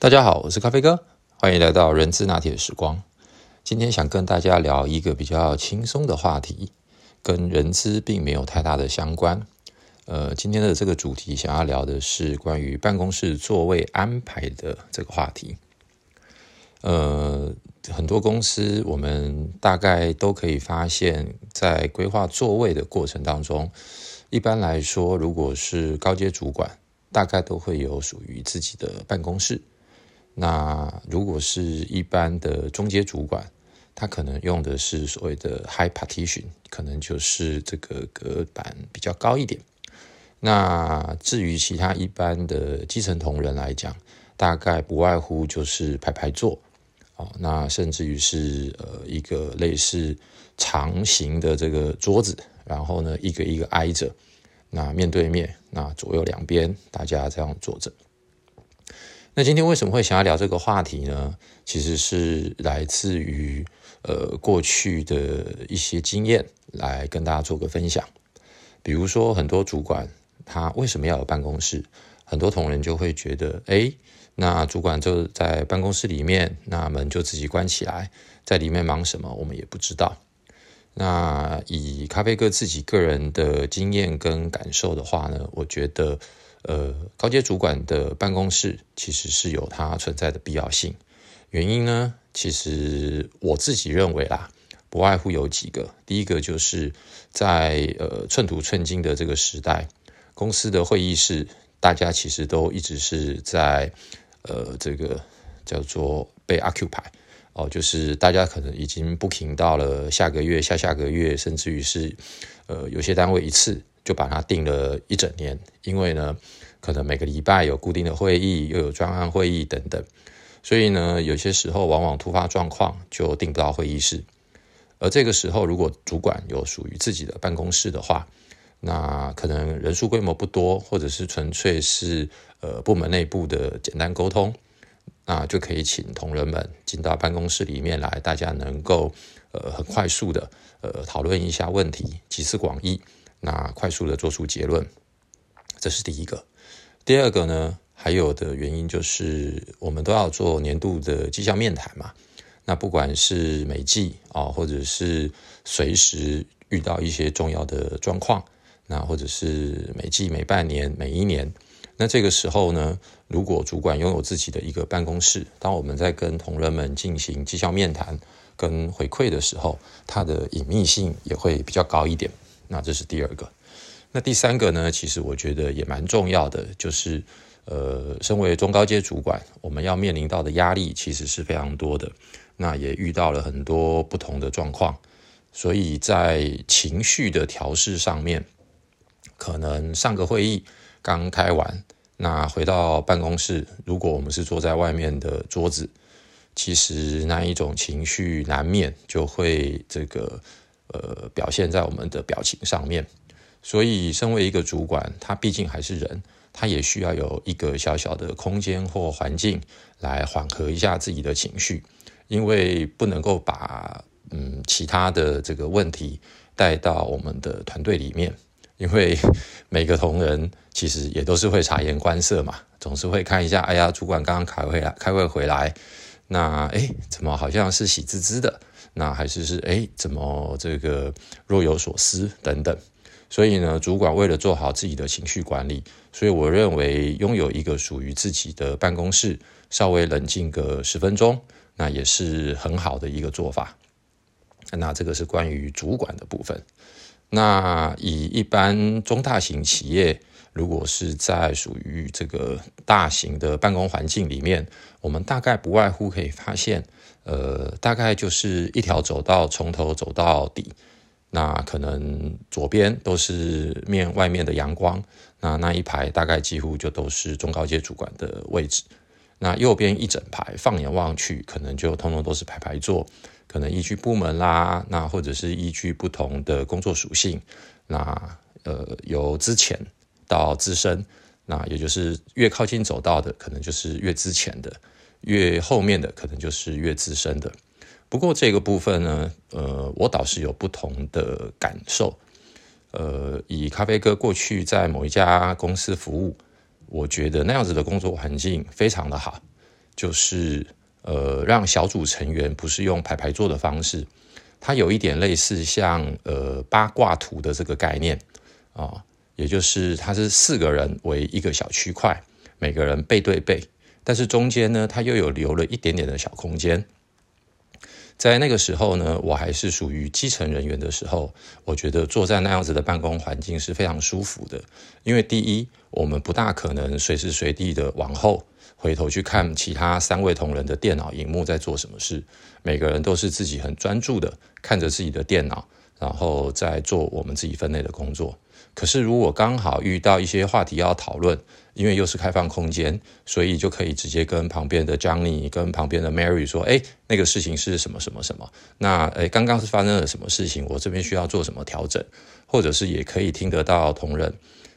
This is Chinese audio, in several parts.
大家好，我是咖啡哥，欢迎来到人资拿铁的时光。今天想跟大家聊一个比较轻松的话题，跟人资并没有太大的相关。呃，今天的这个主题想要聊的是关于办公室座位安排的这个话题。呃，很多公司我们大概都可以发现，在规划座位的过程当中，一般来说，如果是高阶主管，大概都会有属于自己的办公室。那如果是一般的中阶主管，他可能用的是所谓的 high partition，可能就是这个隔板比较高一点。那至于其他一般的基层同仁来讲，大概不外乎就是排排坐，哦，那甚至于是呃一个类似长形的这个桌子，然后呢一个一个挨着，那面对面，那左右两边大家这样坐着。那今天为什么会想要聊这个话题呢？其实是来自于呃过去的一些经验，来跟大家做个分享。比如说，很多主管他为什么要有办公室？很多同仁就会觉得，哎，那主管就在办公室里面，那门就自己关起来，在里面忙什么，我们也不知道。那以咖啡哥自己个人的经验跟感受的话呢，我觉得。呃，高阶主管的办公室其实是有它存在的必要性。原因呢，其实我自己认为啦，不外乎有几个。第一个就是在呃寸土寸金的这个时代，公司的会议室大家其实都一直是在呃这个叫做被 occupy 哦，就是大家可能已经 booking 到了下个月、下下个月，甚至于是呃有些单位一次。就把它定了一整年，因为呢，可能每个礼拜有固定的会议，又有专案会议等等，所以呢，有些时候往往突发状况就定不到会议室。而这个时候，如果主管有属于自己的办公室的话，那可能人数规模不多，或者是纯粹是呃部门内部的简单沟通，那就可以请同仁们进到办公室里面来，大家能够呃很快速的呃讨论一下问题，集思广益。那快速的做出结论，这是第一个。第二个呢，还有的原因就是我们都要做年度的绩效面谈嘛。那不管是每季啊，或者是随时遇到一些重要的状况，那或者是每季、每半年、每一年，那这个时候呢，如果主管拥有自己的一个办公室，当我们在跟同仁们进行绩效面谈跟回馈的时候，它的隐秘性也会比较高一点。那这是第二个，那第三个呢？其实我觉得也蛮重要的，就是呃，身为中高阶主管，我们要面临到的压力其实是非常多的。那也遇到了很多不同的状况，所以在情绪的调试上面，可能上个会议刚开完，那回到办公室，如果我们是坐在外面的桌子，其实那一种情绪难免就会这个。呃，表现在我们的表情上面，所以身为一个主管，他毕竟还是人，他也需要有一个小小的空间或环境来缓和一下自己的情绪，因为不能够把嗯其他的这个问题带到我们的团队里面，因为每个同仁其实也都是会察言观色嘛，总是会看一下，哎呀，主管刚刚开会来开会回来，那哎，怎么好像是喜滋滋的？那还是是哎，怎么这个若有所思等等，所以呢，主管为了做好自己的情绪管理，所以我认为拥有一个属于自己的办公室，稍微冷静个十分钟，那也是很好的一个做法。那这个是关于主管的部分。那以一般中大型企业，如果是在属于这个大型的办公环境里面，我们大概不外乎可以发现。呃，大概就是一条走道，从头走到底。那可能左边都是面外面的阳光，那那一排大概几乎就都是中高阶主管的位置。那右边一整排，放眼望去，可能就通通都是排排坐。可能依据部门啦，那或者是依据不同的工作属性，那呃由之前到资深，那也就是越靠近走道的，可能就是越之前的。越后面的可能就是越资深的，不过这个部分呢，呃，我倒是有不同的感受。呃，以咖啡哥过去在某一家公司服务，我觉得那样子的工作环境非常的好。就是呃，让小组成员不是用排排坐的方式，它有一点类似像呃八卦图的这个概念啊，也就是它是四个人为一个小区块，每个人背对背，但是中间呢，它又有留了一点点的小空间。在那个时候呢，我还是属于基层人员的时候，我觉得坐在那样子的办公环境是非常舒服的。因为第一，我们不大可能随时随地的往后回头去看其他三位同仁的电脑荧幕在做什么事，每个人都是自己很专注的看着自己的电脑，然后在做我们自己分内的工作。可是，如果刚好遇到一些话题要讨论，因为又是开放空间，所以就可以直接跟旁边的 Johnny、跟旁边的 Mary 说：“哎，那个事情是什么什么什么？那哎，刚刚是发生了什么事情？我这边需要做什么调整？或者是也可以听得到同仁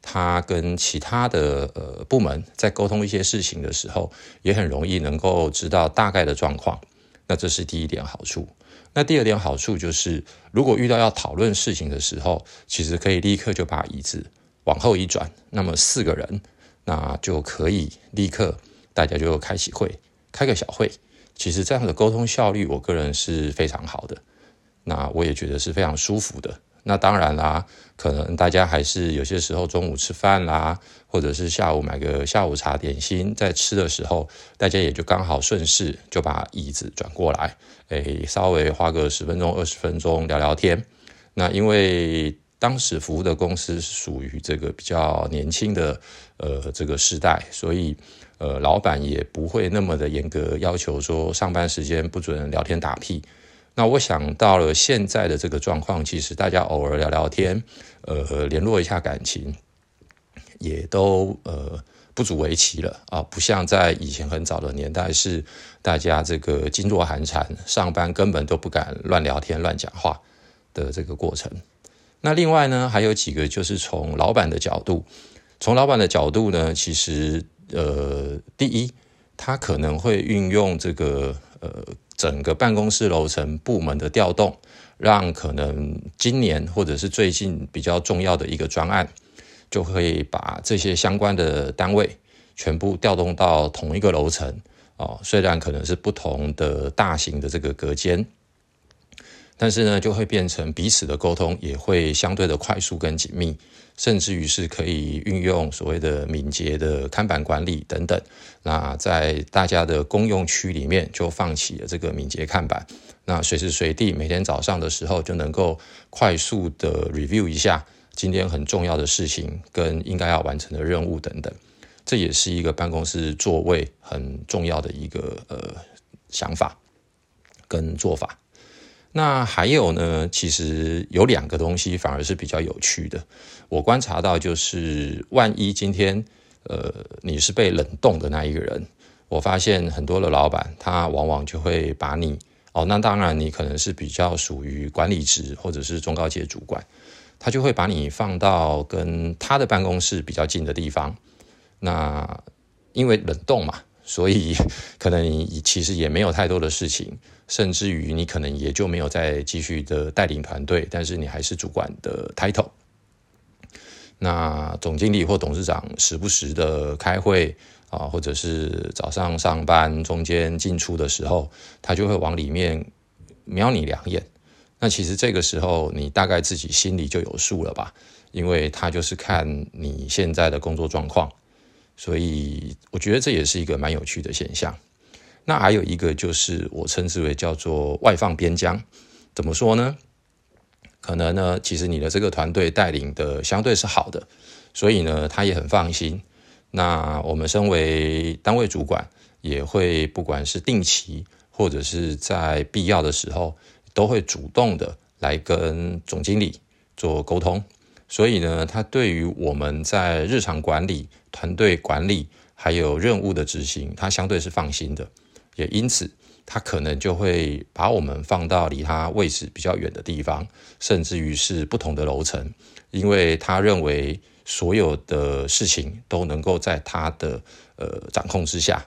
他跟其他的呃部门在沟通一些事情的时候，也很容易能够知道大概的状况。那这是第一点好处。”那第二点好处就是，如果遇到要讨论事情的时候，其实可以立刻就把椅子往后一转，那么四个人，那就可以立刻大家就开起会，开个小会。其实这样的沟通效率，我个人是非常好的，那我也觉得是非常舒服的。那当然啦，可能大家还是有些时候中午吃饭啦，或者是下午买个下午茶点心，在吃的时候，大家也就刚好顺势就把椅子转过来，诶，稍微花个十分钟、二十分钟聊聊天。那因为当时服务的公司是属于这个比较年轻的呃这个时代，所以呃老板也不会那么的严格要求说上班时间不准聊天打屁。那我想到了现在的这个状况，其实大家偶尔聊聊天，呃，联络一下感情，也都呃不足为奇了啊！不像在以前很早的年代，是大家这个噤若寒蝉，上班根本都不敢乱聊天、乱讲话的这个过程。那另外呢，还有几个就是从老板的角度，从老板的角度呢，其实呃，第一，他可能会运用这个呃。整个办公室楼层部门的调动，让可能今年或者是最近比较重要的一个专案，就会把这些相关的单位全部调动到同一个楼层哦。虽然可能是不同的大型的这个隔间，但是呢，就会变成彼此的沟通也会相对的快速跟紧密。甚至于是可以运用所谓的敏捷的看板管理等等，那在大家的公用区里面就放起了这个敏捷看板，那随时随地每天早上的时候就能够快速的 review 一下今天很重要的事情跟应该要完成的任务等等，这也是一个办公室座位很重要的一个呃想法跟做法。那还有呢？其实有两个东西反而是比较有趣的。我观察到，就是万一今天，呃，你是被冷冻的那一个人，我发现很多的老板他往往就会把你哦，那当然你可能是比较属于管理职或者是中高阶主管，他就会把你放到跟他的办公室比较近的地方。那因为冷冻嘛。所以，可能你其实也没有太多的事情，甚至于你可能也就没有再继续的带领团队，但是你还是主管的 title。那总经理或董事长时不时的开会啊，或者是早上上班中间进出的时候，他就会往里面瞄你两眼。那其实这个时候，你大概自己心里就有数了吧？因为他就是看你现在的工作状况。所以我觉得这也是一个蛮有趣的现象。那还有一个就是我称之为叫做外放边疆，怎么说呢？可能呢，其实你的这个团队带领的相对是好的，所以呢，他也很放心。那我们身为单位主管，也会不管是定期或者是在必要的时候，都会主动的来跟总经理做沟通。所以呢，他对于我们在日常管理、团队管理还有任务的执行，他相对是放心的。也因此，他可能就会把我们放到离他位置比较远的地方，甚至于是不同的楼层，因为他认为所有的事情都能够在他的呃掌控之下。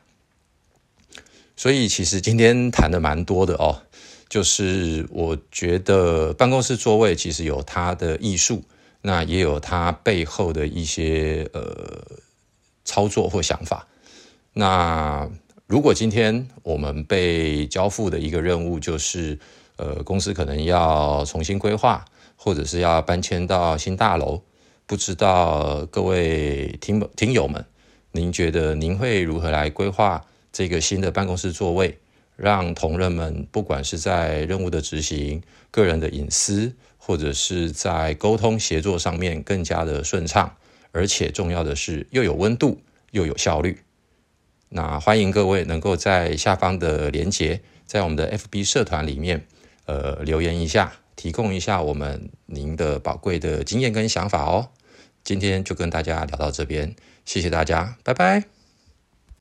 所以，其实今天谈的蛮多的哦，就是我觉得办公室座位其实有它的艺术。那也有它背后的一些呃操作或想法。那如果今天我们被交付的一个任务就是，呃，公司可能要重新规划，或者是要搬迁到新大楼，不知道各位听听友们，您觉得您会如何来规划这个新的办公室座位，让同仁们不管是在任务的执行、个人的隐私，或者是在沟通协作上面更加的顺畅，而且重要的是又有温度又有效率。那欢迎各位能够在下方的连结，在我们的 FB 社团里面，呃，留言一下，提供一下我们您的宝贵的经验跟想法哦。今天就跟大家聊到这边，谢谢大家，拜拜。